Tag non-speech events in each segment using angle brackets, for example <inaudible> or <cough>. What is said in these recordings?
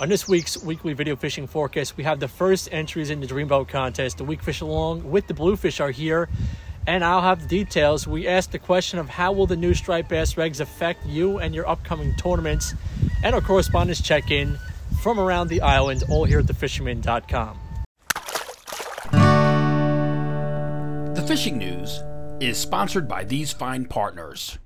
On this week's weekly video fishing forecast, we have the first entries in the Dreamboat contest. The weakfish along with the bluefish are here, and I'll have the details. We asked the question of how will the new striped bass regs affect you and your upcoming tournaments, and our correspondence check in from around the island, all here at thefisherman.com. The fishing news is sponsored by these fine partners.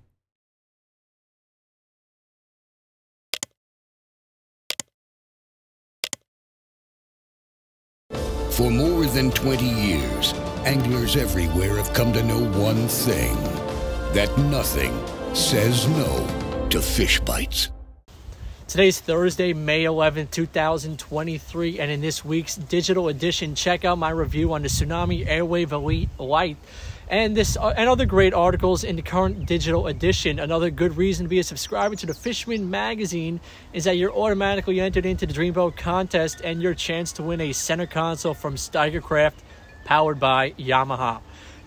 For more than 20 years, anglers everywhere have come to know one thing that nothing says no to fish bites. Today's Thursday, May 11th, 2023, and in this week's digital edition, check out my review on the Tsunami Airwave Elite Light and this uh, and other great articles in the current digital edition. Another good reason to be a subscriber to the Fisherman magazine is that you're automatically entered into the Dreamboat contest and your chance to win a center console from Steigercraft powered by Yamaha.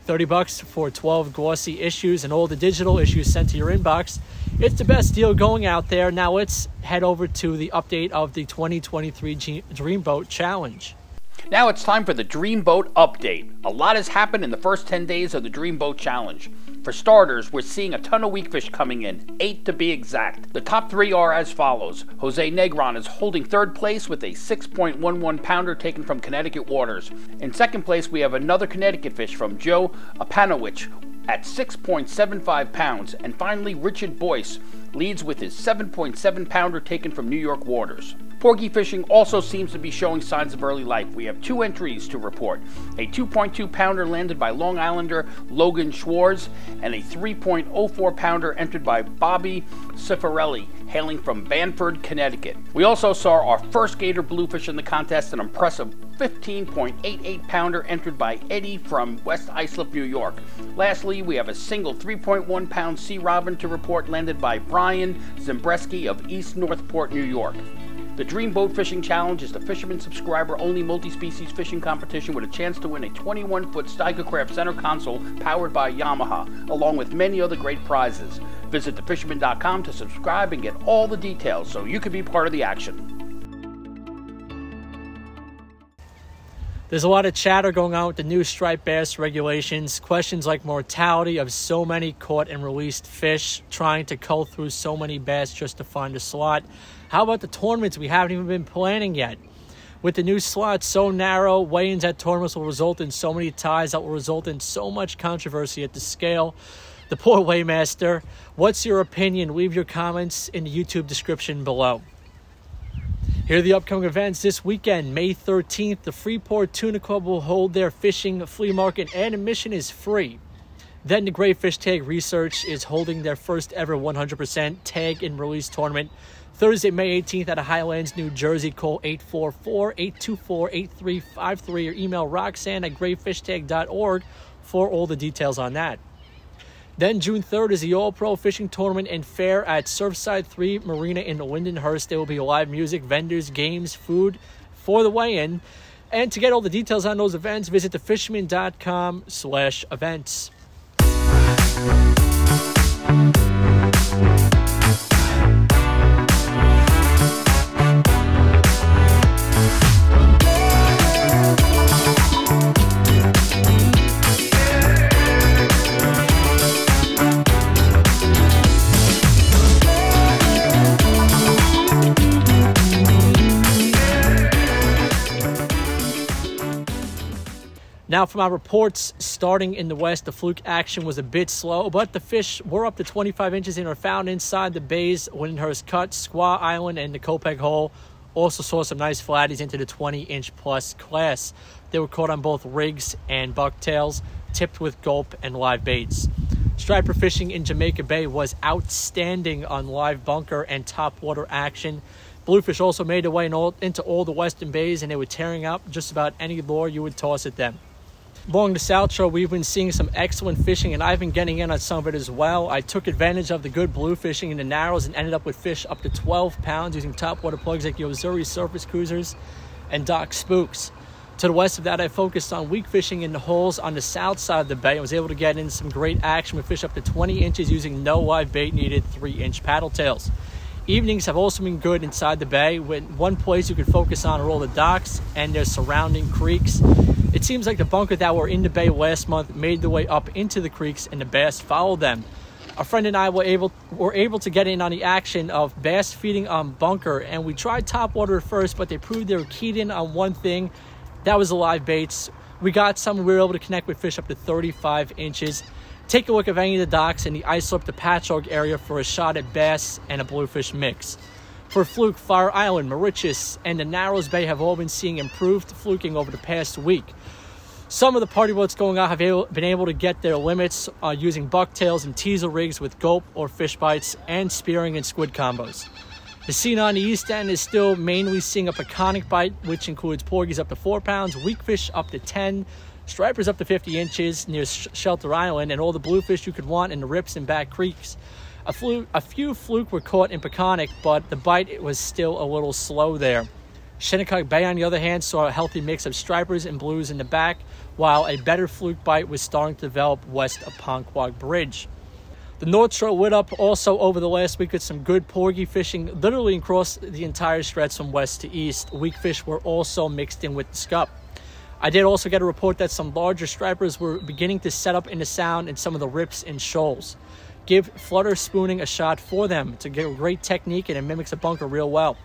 30 bucks for 12 glossy issues and all the digital issues sent to your inbox. It's the best deal going out there. Now let's head over to the update of the 2023 Dreamboat Challenge. Now it's time for the Dreamboat update. A lot has happened in the first 10 days of the Dreamboat Challenge. For starters, we're seeing a ton of weakfish coming in, 8 to be exact. The top three are as follows. Jose Negron is holding third place with a 6.11 pounder taken from Connecticut waters. In second place, we have another Connecticut fish from Joe Apanowicz at 6.75 pounds. And finally, Richard Boyce leads with his 7.7 pounder taken from New York waters. Porgy fishing also seems to be showing signs of early life. We have two entries to report a 2.2 pounder landed by Long Islander Logan Schwartz, and a 3.04 pounder entered by Bobby Cifarelli, hailing from Branford, Connecticut. We also saw our first gator bluefish in the contest, an impressive 15.88 pounder entered by Eddie from West Islip, New York. Lastly, we have a single 3.1 pound sea robin to report landed by Brian Zimbreski of East Northport, New York. The Dream Boat Fishing Challenge is the fisherman subscriber only multi species fishing competition with a chance to win a 21 foot Steigercraft center console powered by Yamaha, along with many other great prizes. Visit thefisherman.com to subscribe and get all the details so you can be part of the action. There's a lot of chatter going on with the new striped bass regulations. Questions like mortality of so many caught and released fish, trying to cull through so many bass just to find a slot. How about the tournaments we haven't even been planning yet? With the new slots so narrow, weigh-ins at tournaments will result in so many ties that will result in so much controversy at the scale. The poor weighmaster. What's your opinion? Leave your comments in the YouTube description below. Here are the upcoming events this weekend, May 13th. The Freeport Tuna Club will hold their fishing flea market, and admission is free. Then the Great Fish Tag Research is holding their first ever 100% tag and release tournament. Thursday, May 18th at Highlands, New Jersey. Call 844-824-8353 or email roxanne at greatfishtag.org for all the details on that. Then June 3rd is the All Pro Fishing Tournament and Fair at Surfside 3 Marina in Lindenhurst. There will be live music, vendors, games, food for the weigh-in. And to get all the details on those events, visit thefisherman.com slash events. Now, from my reports starting in the west, the fluke action was a bit slow, but the fish were up to 25 inches and are found inside the bays, Lindenhurst Cut, Squaw Island, and the Copeg Hole. Also saw some nice flatties into the 20 inch plus class. They were caught on both rigs and bucktails, tipped with gulp and live baits. Striper fishing in Jamaica Bay was outstanding on live bunker and top water action. Bluefish also made their way in all, into all the western bays and they were tearing up just about any lure you would toss at them. Along the South Shore, we've been seeing some excellent fishing, and I've been getting in on some of it as well. I took advantage of the good blue fishing in the Narrows and ended up with fish up to 12 pounds using topwater plugs like Yo-Zuri surface cruisers and Dock Spooks. To the west of that, I focused on weak fishing in the holes on the south side of the bay and was able to get in some great action with fish up to 20 inches using no live bait needed 3 inch paddle tails. Evenings have also been good inside the bay. With one place you can focus on are all the docks and their surrounding creeks. It seems like the bunker that were in the bay last month made their way up into the creeks and the bass followed them. A friend and I were able were able to get in on the action of bass feeding on bunker, and we tried top water at first, but they proved they were keyed in on one thing. That was the live baits. We got some. We were able to connect with fish up to 35 inches. Take a look at any of the docks in the Islip to Patchogue area for a shot at bass and a bluefish mix. For fluke, Fire Island, Moriches, and the Narrows Bay have all been seeing improved fluking over the past week. Some of the party boats going out have been able to get their limits uh, using bucktails and teaser rigs with gulp or fish bites and spearing and squid combos. The scene on the east end is still mainly seeing a peconic bite, which includes porgies up to 4 pounds, weak fish up to 10, stripers up to 50 inches near Shelter Island, and all the bluefish you could want in the rips and back creeks. A, flu- a few fluke were caught in Peconic, but the bite was still a little slow there. Shinnecock Bay, on the other hand, saw a healthy mix of stripers and blues in the back, while a better fluke bite was starting to develop west of Ponquogue Bridge. The North Shore lit up also over the last week with some good porgy fishing, literally across the entire stretch from west to east. Weak fish were also mixed in with the scup. I did also get a report that some larger stripers were beginning to set up in the sound in some of the rips and shoals give flutter spooning a shot for them. It's a great technique and it mimics a bunker real well.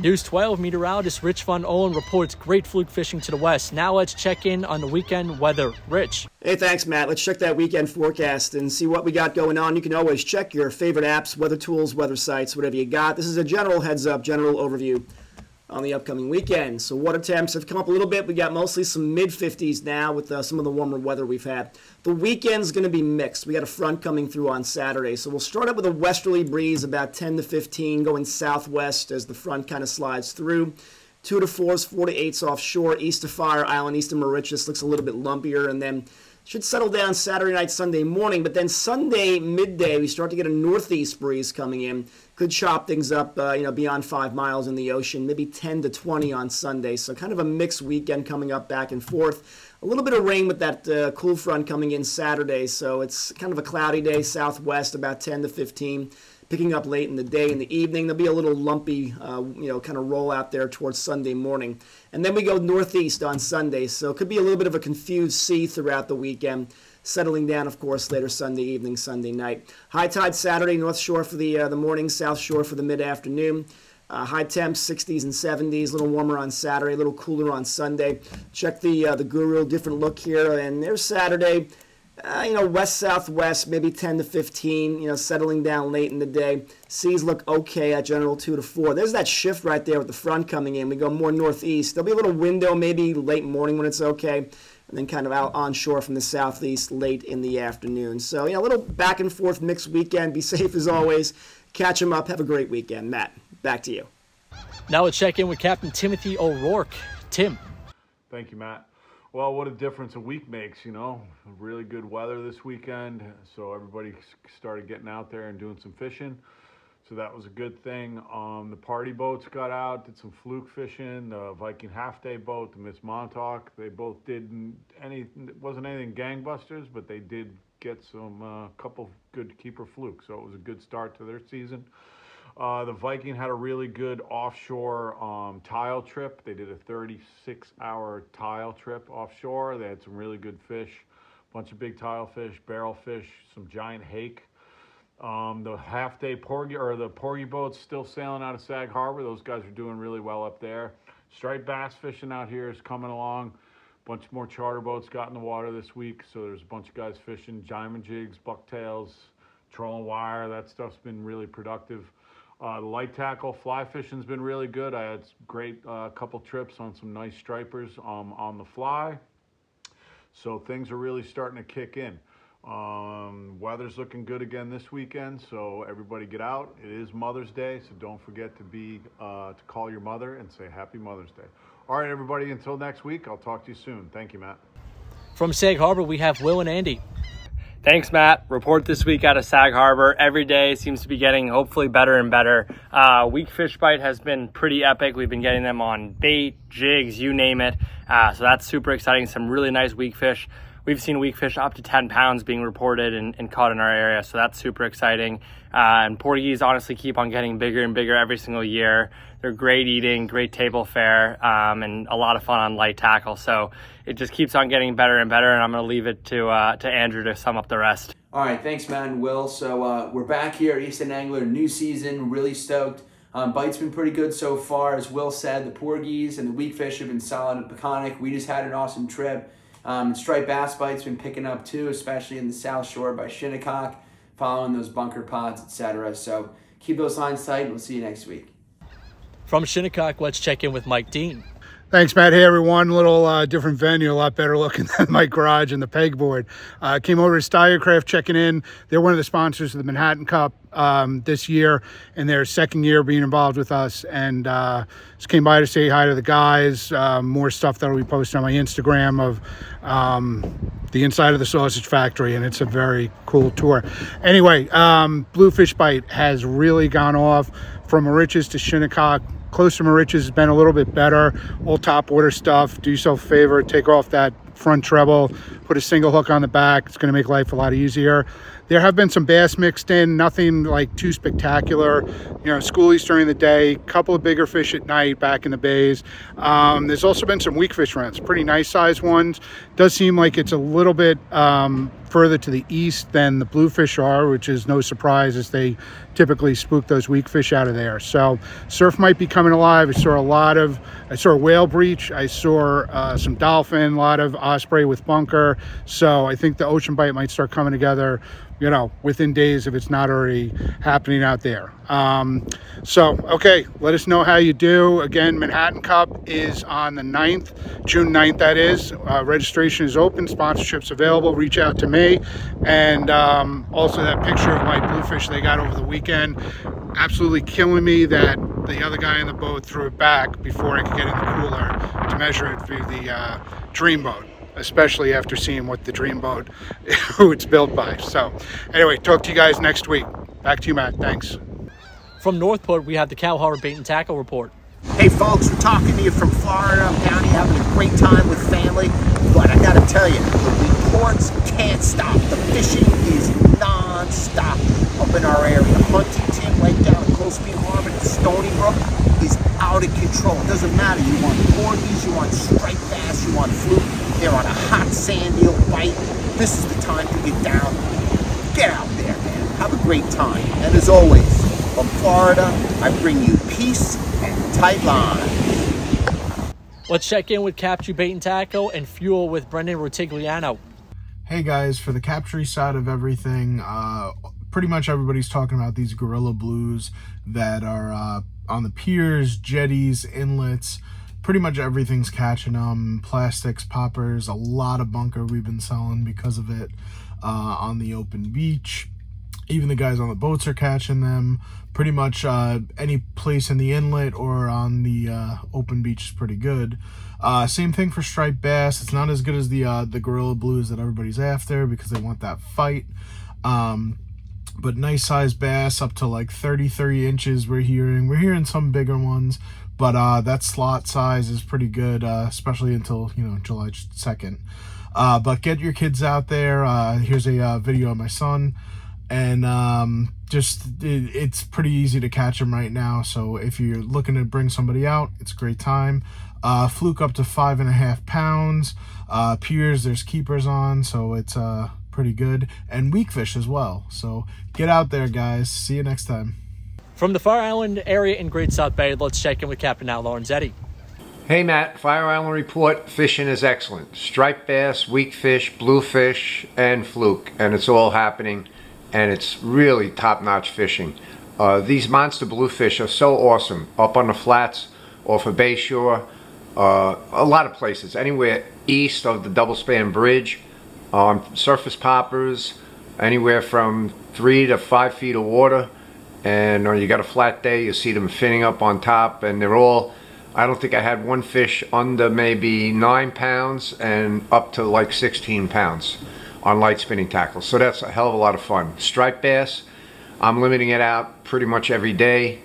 News 12 meteorologist Rich Von Ohlen reports great fluke fishing to the west. Now let's check in on the weekend weather. Rich. Hey, thanks, Matt. Let's check that weekend forecast and see what we got going on. You can always check your favorite apps, weather tools, weather sites, whatever you got. This is a general heads up, general overview on the upcoming weekend. So water temps have come up a little bit. We got mostly some mid 50s now with uh, some of the warmer weather we've had. The weekend's going to be mixed. We got a front coming through on Saturday. So we'll start up with a westerly breeze about 10 to 15 going southwest as the front kind of slides through. Two to fours, four to eights offshore, east of Fire Island, east of Moriches looks a little bit lumpier, and then should settle down Saturday night, Sunday morning. But then Sunday midday, we start to get a northeast breeze coming in could chop things up, uh, you know, beyond five miles in the ocean, maybe 10 to 20 on Sunday. So kind of a mixed weekend coming up back and forth. A little bit of rain with that uh, cool front coming in Saturday. So it's kind of a cloudy day, southwest about 10 to 15. Picking up late in the day. In the evening, there'll be a little lumpy, uh, you know, kind of roll out there towards Sunday morning. And then we go northeast on Sunday. So it could be a little bit of a confused sea throughout the weekend settling down, of course, later Sunday evening, Sunday night. High tide Saturday, North Shore for the uh, the morning, South Shore for the mid afternoon. Uh, high temps, 60s and 70s, a little warmer on Saturday, a little cooler on Sunday. Check the uh, the Guru, different look here, and there's Saturday. Uh, you know, west southwest, maybe 10 to 15. You know, settling down late in the day. Seas look okay at general two to four. There's that shift right there with the front coming in. We go more northeast. There'll be a little window, maybe late morning when it's okay and then kind of out onshore from the southeast late in the afternoon. So, you know, a little back and forth mixed weekend. Be <laughs> safe as always. Catch them up. Have a great weekend. Matt, back to you. Now we'll check in with Captain Timothy O'Rourke. Tim. Thank you, Matt. Well, what a difference a week makes, you know. Really good weather this weekend, so everybody started getting out there and doing some fishing. So that was a good thing. Um, the party boats got out, did some fluke fishing. The Viking half day boat, the Miss Montauk, they both did any. It wasn't anything gangbusters, but they did get some uh, couple good keeper flukes. So it was a good start to their season. Uh, the Viking had a really good offshore um, tile trip. They did a 36 hour tile trip offshore. They had some really good fish, a bunch of big tile fish, barrel fish, some giant hake. Um, the half day porgy or the porgy boats still sailing out of Sag Harbor. Those guys are doing really well up there. Striped bass fishing out here is coming along. A Bunch more charter boats got in the water this week, so there's a bunch of guys fishing diamond jigs, bucktails, trolling wire. That stuff's been really productive. Uh, light tackle fly fishing's been really good. I had great uh, couple trips on some nice stripers um, on the fly. So things are really starting to kick in. Um, weather's looking good again this weekend, so everybody get out. It is Mother's Day, so don't forget to be uh, to call your mother and say Happy Mother's Day. All right, everybody. Until next week, I'll talk to you soon. Thank you, Matt. From Sag Harbor, we have Will and Andy. Thanks, Matt. Report this week out of Sag Harbor. Every day seems to be getting hopefully better and better. Uh, weak fish bite has been pretty epic. We've been getting them on bait, jigs, you name it. Uh, so that's super exciting. Some really nice weak fish. We've seen weak fish up to 10 pounds being reported and, and caught in our area. So that's super exciting. Uh, and porgies honestly keep on getting bigger and bigger every single year. They're great eating, great table fare, um, and a lot of fun on light tackle. So it just keeps on getting better and better. And I'm going to leave it to uh, to Andrew to sum up the rest. All right, thanks, Matt and Will. So uh, we're back here, Easton Angler, new season, really stoked. Um, bite's been pretty good so far. As Will said, the Porgies and the weak fish have been solid at Peconic. We just had an awesome trip. Um, striped bass bite's been picking up too, especially in the South Shore by Shinnecock, following those bunker pods, etc. So keep those lines tight. And we'll see you next week. From Shinnecock, let's check in with Mike Dean. Thanks, Matt. Hey, everyone. A little uh, different venue, a lot better looking <laughs> than my garage and the pegboard. Uh, came over to Steigercraft checking in. They're one of the sponsors of the Manhattan Cup um, this year, and their second year being involved with us. And uh, just came by to say hi to the guys. Uh, more stuff that'll be posted on my Instagram of um, the inside of the sausage factory, and it's a very cool tour. Anyway, um, Bluefish Bite has really gone off from Moriches to Shinnecock close to Moriches has been a little bit better. All top water stuff. Do yourself a favor, take off that front treble, put a single hook on the back. It's going to make life a lot easier. There have been some bass mixed in, nothing like too spectacular. You know, schoolies during the day, couple of bigger fish at night back in the bays. Um, there's also been some weak fish runs, pretty nice sized ones. Does seem like it's a little bit um, further to the east than the bluefish are, which is no surprise as they typically spook those weak fish out of there. So surf might be coming alive. I saw a lot of, I saw a whale breach. I saw uh, some dolphin, a lot of osprey with bunker. So I think the ocean bite might start coming together you know, within days if it's not already happening out there. Um, so, okay, let us know how you do. Again, Manhattan Cup is on the 9th, June 9th, that is. Uh, registration is open, sponsorships available. Reach out to me. And um, also, that picture of my bluefish they got over the weekend, absolutely killing me that the other guy in the boat threw it back before I could get in the cooler to measure it for the uh, dream boat especially after seeing what the Dreamboat, <laughs> who it's built by. So anyway, talk to you guys next week. Back to you, Matt. Thanks. From Northport, we have the Cow Harbor Bait and Tackle Report. Hey folks, we're talking to you from Florida. I'm down here having a great time with family. But I gotta tell you, the reports can't stop. The fishing is non-stop up in our area. Huntington, right down at Cold Spring Harbor to Stony Brook is out of control. It doesn't matter. You want porgies, you want striped bass, you want fluke. They're on a hot sand eel bite. This is the time to get down. Get out there, man. Have a great time. And as always, from Florida, I bring you peace and tight line. Let's check in with Captree Bait and Tackle and Fuel with Brendan Rutigliano. Hey guys, for the Captree side of everything, uh, pretty much everybody's talking about these Gorilla Blues that are uh, on the piers, jetties, inlets. Pretty much everything's catching them. Plastics, poppers, a lot of bunker we've been selling because of it uh, on the open beach. Even the guys on the boats are catching them. Pretty much uh, any place in the inlet or on the uh, open beach is pretty good. Uh, same thing for striped bass. It's not as good as the uh, the Gorilla Blues that everybody's after because they want that fight. Um, but nice sized bass up to like 30 30 inches we're hearing we're hearing some bigger ones but uh that slot size is pretty good uh especially until you know july 2nd uh but get your kids out there uh here's a uh, video of my son and um just it, it's pretty easy to catch them right now so if you're looking to bring somebody out it's a great time uh fluke up to five and a half pounds piers there's keepers on so it's pretty good, and weak fish as well. So get out there, guys. See you next time. From the Fire Island area in Great South Bay, let's check in with Captain Al Lorenzetti. Hey Matt, Fire Island report. Fishing is excellent. Striped bass, weak fish, bluefish, and fluke, and it's all happening, and it's really top-notch fishing. Uh, these monster bluefish are so awesome. Up on the flats, off of Bayshore, uh, a lot of places. Anywhere east of the double span bridge, um, surface poppers, anywhere from three to five feet of water. And or you got a flat day, you see them finning up on top, and they're all. I don't think I had one fish under maybe nine pounds and up to like 16 pounds. on light spinning tackles. So that's a hell of a lot of fun. Striped bass, I'm limiting it out pretty much every day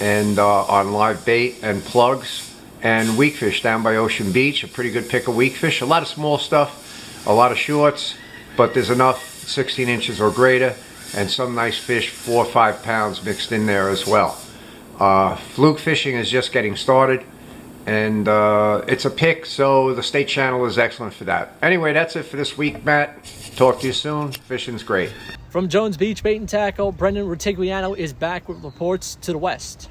and uh, on live bait and plugs. And weakfish down by Ocean Beach, a pretty good pick of weakfish. A lot of small stuff, a lot of shorts, but there's enough 16 inches or greater and some nice fish, four or five pounds mixed in there as well. Uh, fluke fishing is just getting started and uh, it's a pick, so the state channel is excellent for that. Anyway, that's it for this week, Matt. Talk to you soon. Fishing's great. From Jones Beach Bait and Tackle, Brendan Rutigliano is back with reports to the west.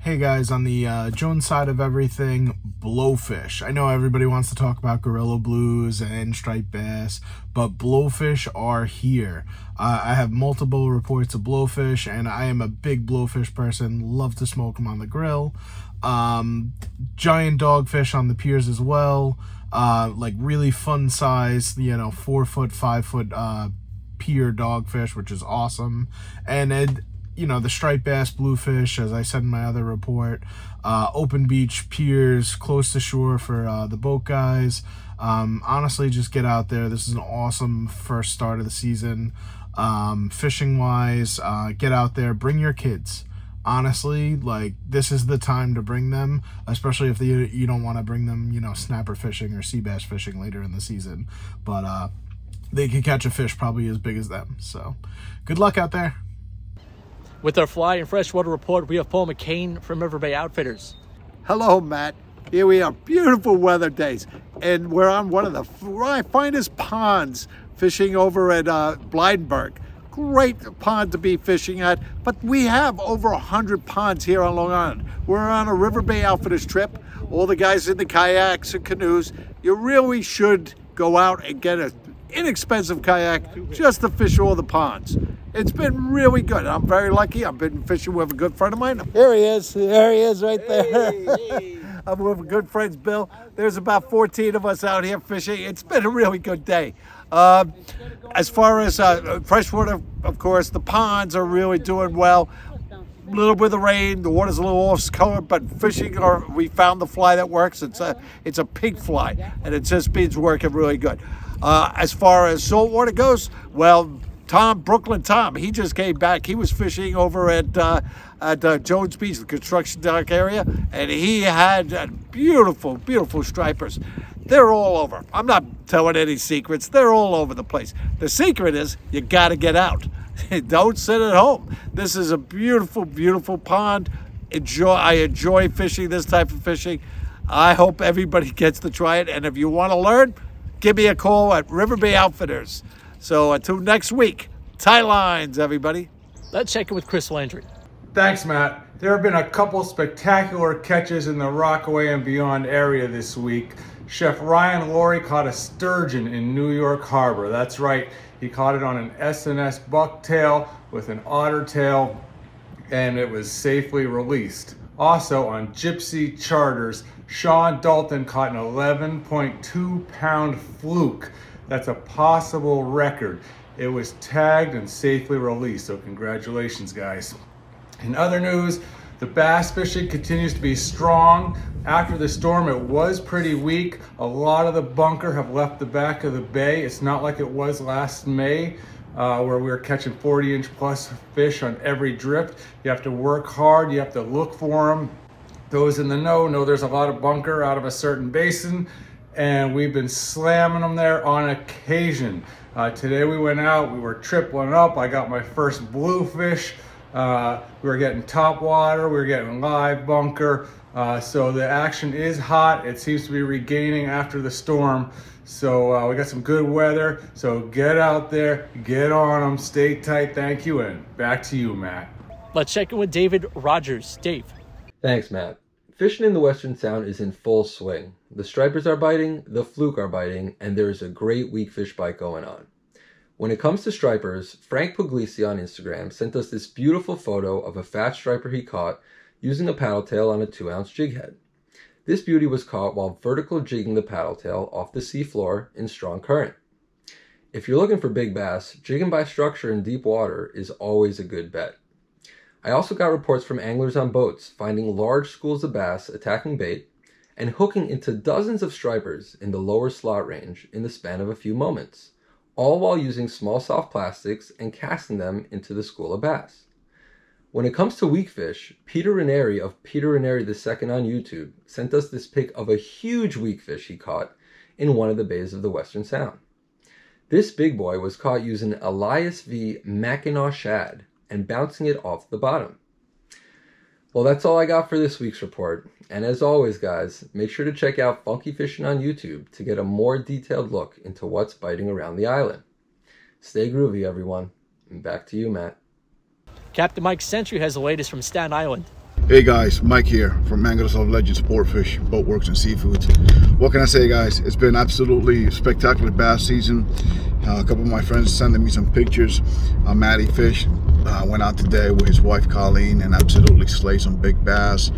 Hey guys, on the uh, Jones side of everything, blowfish. I know everybody wants to talk about gorilla blues and striped bass, but blowfish are here. Uh, I have multiple reports of blowfish, and I am a big blowfish person. Love to smoke them on the grill. Um, giant dogfish on the piers as well. Uh, like really fun size, you know, four foot, five foot uh, pier dogfish, which is awesome. And it, you know, the striped bass, bluefish, as I said in my other report, uh, open beach piers close to shore for uh, the boat guys. Um, honestly, just get out there. This is an awesome first start of the season. Um, fishing wise, uh, get out there, bring your kids. Honestly, like this is the time to bring them, especially if you you don't want to bring them, you know, snapper fishing or sea bass fishing later in the season. But uh, they can catch a fish probably as big as them. So, good luck out there. With our fly and freshwater report, we have Paul McCain from River Bay Outfitters. Hello, Matt. Here we are, beautiful weather days, and we're on one of the finest ponds fishing over at uh, Blydenburgh. Great pond to be fishing at, but we have over 100 ponds here on Long Island. We're on a River Bay Outfitters trip. All the guys in the kayaks and canoes. You really should go out and get an inexpensive kayak just to fish all the ponds. It's been really good. I'm very lucky. I've been fishing with a good friend of mine. Here he is. There he is right there. <laughs> I'm with good friends, Bill. There's about 14 of us out here fishing. It's been a really good day. Uh, as far as uh, freshwater, of course, the ponds are really doing well. A little bit of rain, the water's a little off color, but fishing, or we found the fly that works. It's a it's a pink fly, and it just means working really good. Uh, as far as saltwater goes, well, Tom Brooklyn Tom, he just came back. He was fishing over at uh, at uh, Jones Beach, the construction dock area, and he had uh, beautiful, beautiful stripers. They're all over. I'm not telling any secrets. They're all over the place. The secret is you got to get out. <laughs> Don't sit at home. This is a beautiful, beautiful pond. Enjoy. I enjoy fishing this type of fishing. I hope everybody <laughs> gets to try it. And if you want to learn, give me a call at River Bay Outfitters. So until next week, tie lines, everybody. Let's check in with Chris Landry. Thanks, Matt. There have been a couple spectacular catches in the Rockaway and beyond area this week. Chef Ryan Laurie caught a sturgeon in New York Harbor. That's right, he caught it on an S&S bucktail with an otter tail, and it was safely released. Also on Gypsy Charters, Sean Dalton caught an 11.2 pound fluke. That's a possible record. It was tagged and safely released, so congratulations, guys. In other news, the bass fishing continues to be strong. After the storm, it was pretty weak. A lot of the bunker have left the back of the bay. It's not like it was last May. Uh, where we were catching 40 inch plus fish on every drift. You have to work hard, you have to look for them. Those in the know know there's a lot of bunker out of a certain basin and we've been slamming them there on occasion. Uh, today we went out, we were tripling up. I got my first bluefish. Uh, we were getting top water, we were getting live bunker. Uh, so the action is hot. It seems to be regaining after the storm. So uh, we got some good weather. So get out there, get on them, stay tight. Thank you, and back to you, Matt. Let's check in with David Rogers. Dave. Thanks, Matt. Fishing in the Western Sound is in full swing. The stripers are biting, the fluke are biting, and there is a great weak fish bite going on. When it comes to stripers, Frank Puglisi on Instagram sent us this beautiful photo of a fat striper he caught using a paddle tail on a 2 ounce jig head. This beauty was caught while vertical jigging the paddle tail off the seafloor in strong current. If you're looking for big bass, jigging by structure in deep water is always a good bet. I also got reports from anglers on boats finding large schools of bass attacking bait and hooking into dozens of stripers in the lower slot range in the span of a few moments, all while using small soft plastics and casting them into the school of bass. When it comes to weak fish, Peter Ranieri of Peter Ranieri II on YouTube sent us this pic of a huge weak fish he caught in one of the bays of the Western Sound. This big boy was caught using Elias V Mackinaw shad and bouncing it off the bottom. Well, that's all I got for this week's report. And as always, guys, make sure to check out Funky Fishing on YouTube to get a more detailed look into what's biting around the island. Stay groovy, everyone. And back to you, Matt. Captain Mike Century has the latest from Staten Island. Hey guys, Mike here from Mangoes of Legend Sportfish, Boatworks and Seafoods. What can I say guys? It's been absolutely spectacular bass season. Uh, a couple of my friends sending me some pictures. Uh, Matty Fish uh, went out today with his wife Colleen and absolutely slayed some big bass.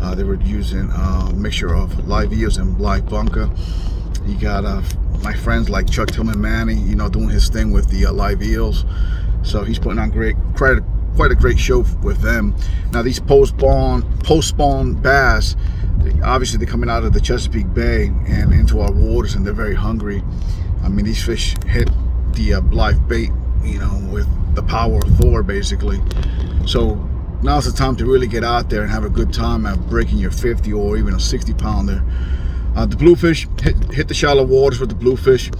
Uh, they were using uh, a mixture of live eels and live bunker. You got uh, my friends like Chuck Tillman Manny, you know, doing his thing with the live eels. So he's putting on great credit quite a great show with them. Now these post-spawn post-spawn bass, obviously they're coming out of the Chesapeake Bay and into our waters and they're very hungry. I mean, these fish hit the uh, live bait, you know, with the power of Thor, basically. So now's the time to really get out there and have a good time at breaking your 50 or even a 60 pounder. Uh, the bluefish hit, hit the shallow waters with the bluefish.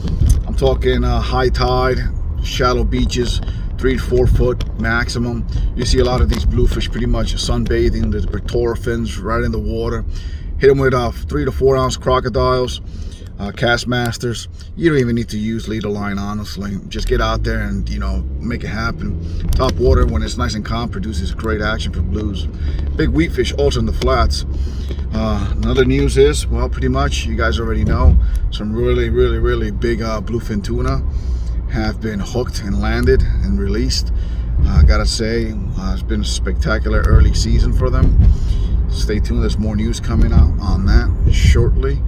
I'm talking uh, high tide, shallow beaches, three to four foot maximum. You see a lot of these bluefish pretty much sunbathing, the pectoral fins right in the water. Hit them with uh, three to four ounce Krocodiles, uh, Kastmasters. You don't even need to use leader line, honestly. Just get out there and, you know, make it happen. Top water, when it's nice and calm, produces great action for blues. Big weakfish also in the flats. Uh, another news is, well, pretty much, you guys already know, some really, really, really big uh, bluefin tuna have been hooked and landed and released. I gotta say, uh, it's been a spectacular early season for them. Stay tuned, there's more news coming out on that shortly.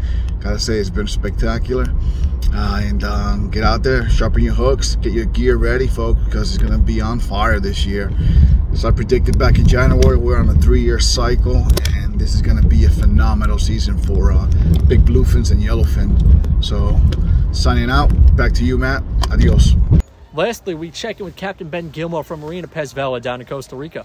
Gotta say, it's been spectacular. Uh, and um, get out there, sharpen your hooks, get your gear ready, folks, because it's gonna be on fire this year. As I predicted back in January, we're on a three-year cycle, and this is gonna be a phenomenal season for uh, big bluefins and yellowfin. So, signing out. Back to you, Matt. Adios. Lastly, we check in with Captain Ben Gilmore from Marina Pez Vela down in Costa Rica.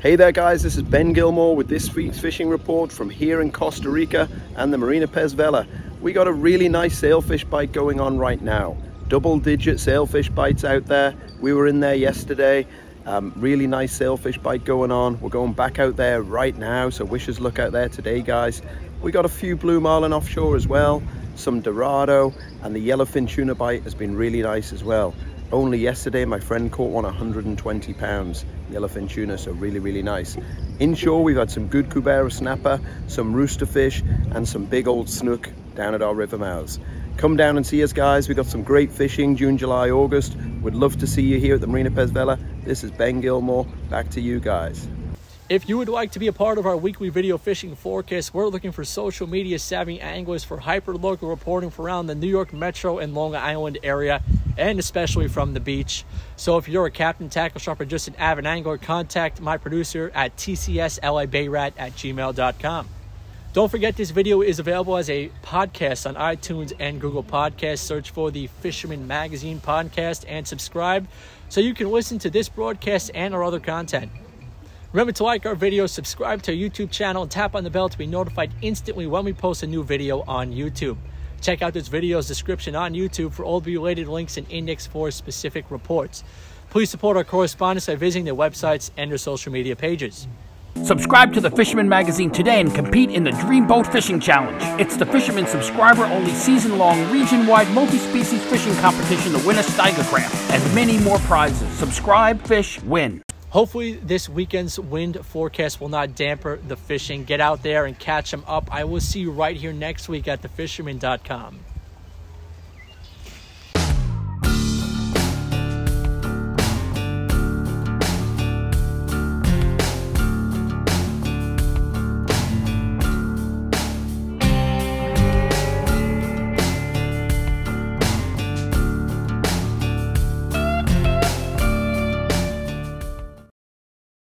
Hey there guys, this is Ben Gilmore with this week's fishing report from here in Costa Rica and the Marina Pez Vela. We got a really nice sailfish bite going on right now. Double digit sailfish bites out there. We were in there yesterday. Um, really nice sailfish bite going on. We're going back out there right now, so wish us luck out there today guys. We got a few blue marlin offshore as well some Dorado, and the yellowfin tuna bite has been really nice as well. Only yesterday, my friend caught one 120 pounds yellowfin tuna, so really, really nice. Inshore, we've had some good Cubera snapper, some rooster fish, and some big old snook down at our river mouths. Come down and see us, guys. We've got some great fishing June, July, August. Would love to see you here at the Marina Pez Vela. This is Ben Gilmore. Back to you guys. If you would like to be a part of our weekly video fishing forecast, we're looking for social media savvy anglers for hyper local reporting from around the New York Metro and Long Island area, and especially from the beach. So if you're a captain, tackle shop, or just an avid angler, contact my producer at tcslibbayrat at gmail.com. Don't forget this video is available as a podcast on iTunes and Google Podcasts. Search for the Fisherman Magazine podcast and subscribe so you can listen to this broadcast and our other content. Remember to like our video, subscribe to our YouTube channel, and tap on the bell to be notified instantly when we post a new video on YouTube. Check out this video's description on YouTube for all the related links and index for specific reports. Please support our correspondents by visiting their websites and their social media pages. Subscribe to the Fisherman Magazine today and compete in the Dream Boat Fishing Challenge. It's the Fisherman subscriber only season long, region wide, multi species fishing competition to win a Steigercraft and many more prizes. Subscribe, fish, win. Hopefully, this weekend's wind forecast will not damper the fishing. Get out there and catch them up. I will see you right here next week at thefisherman.com.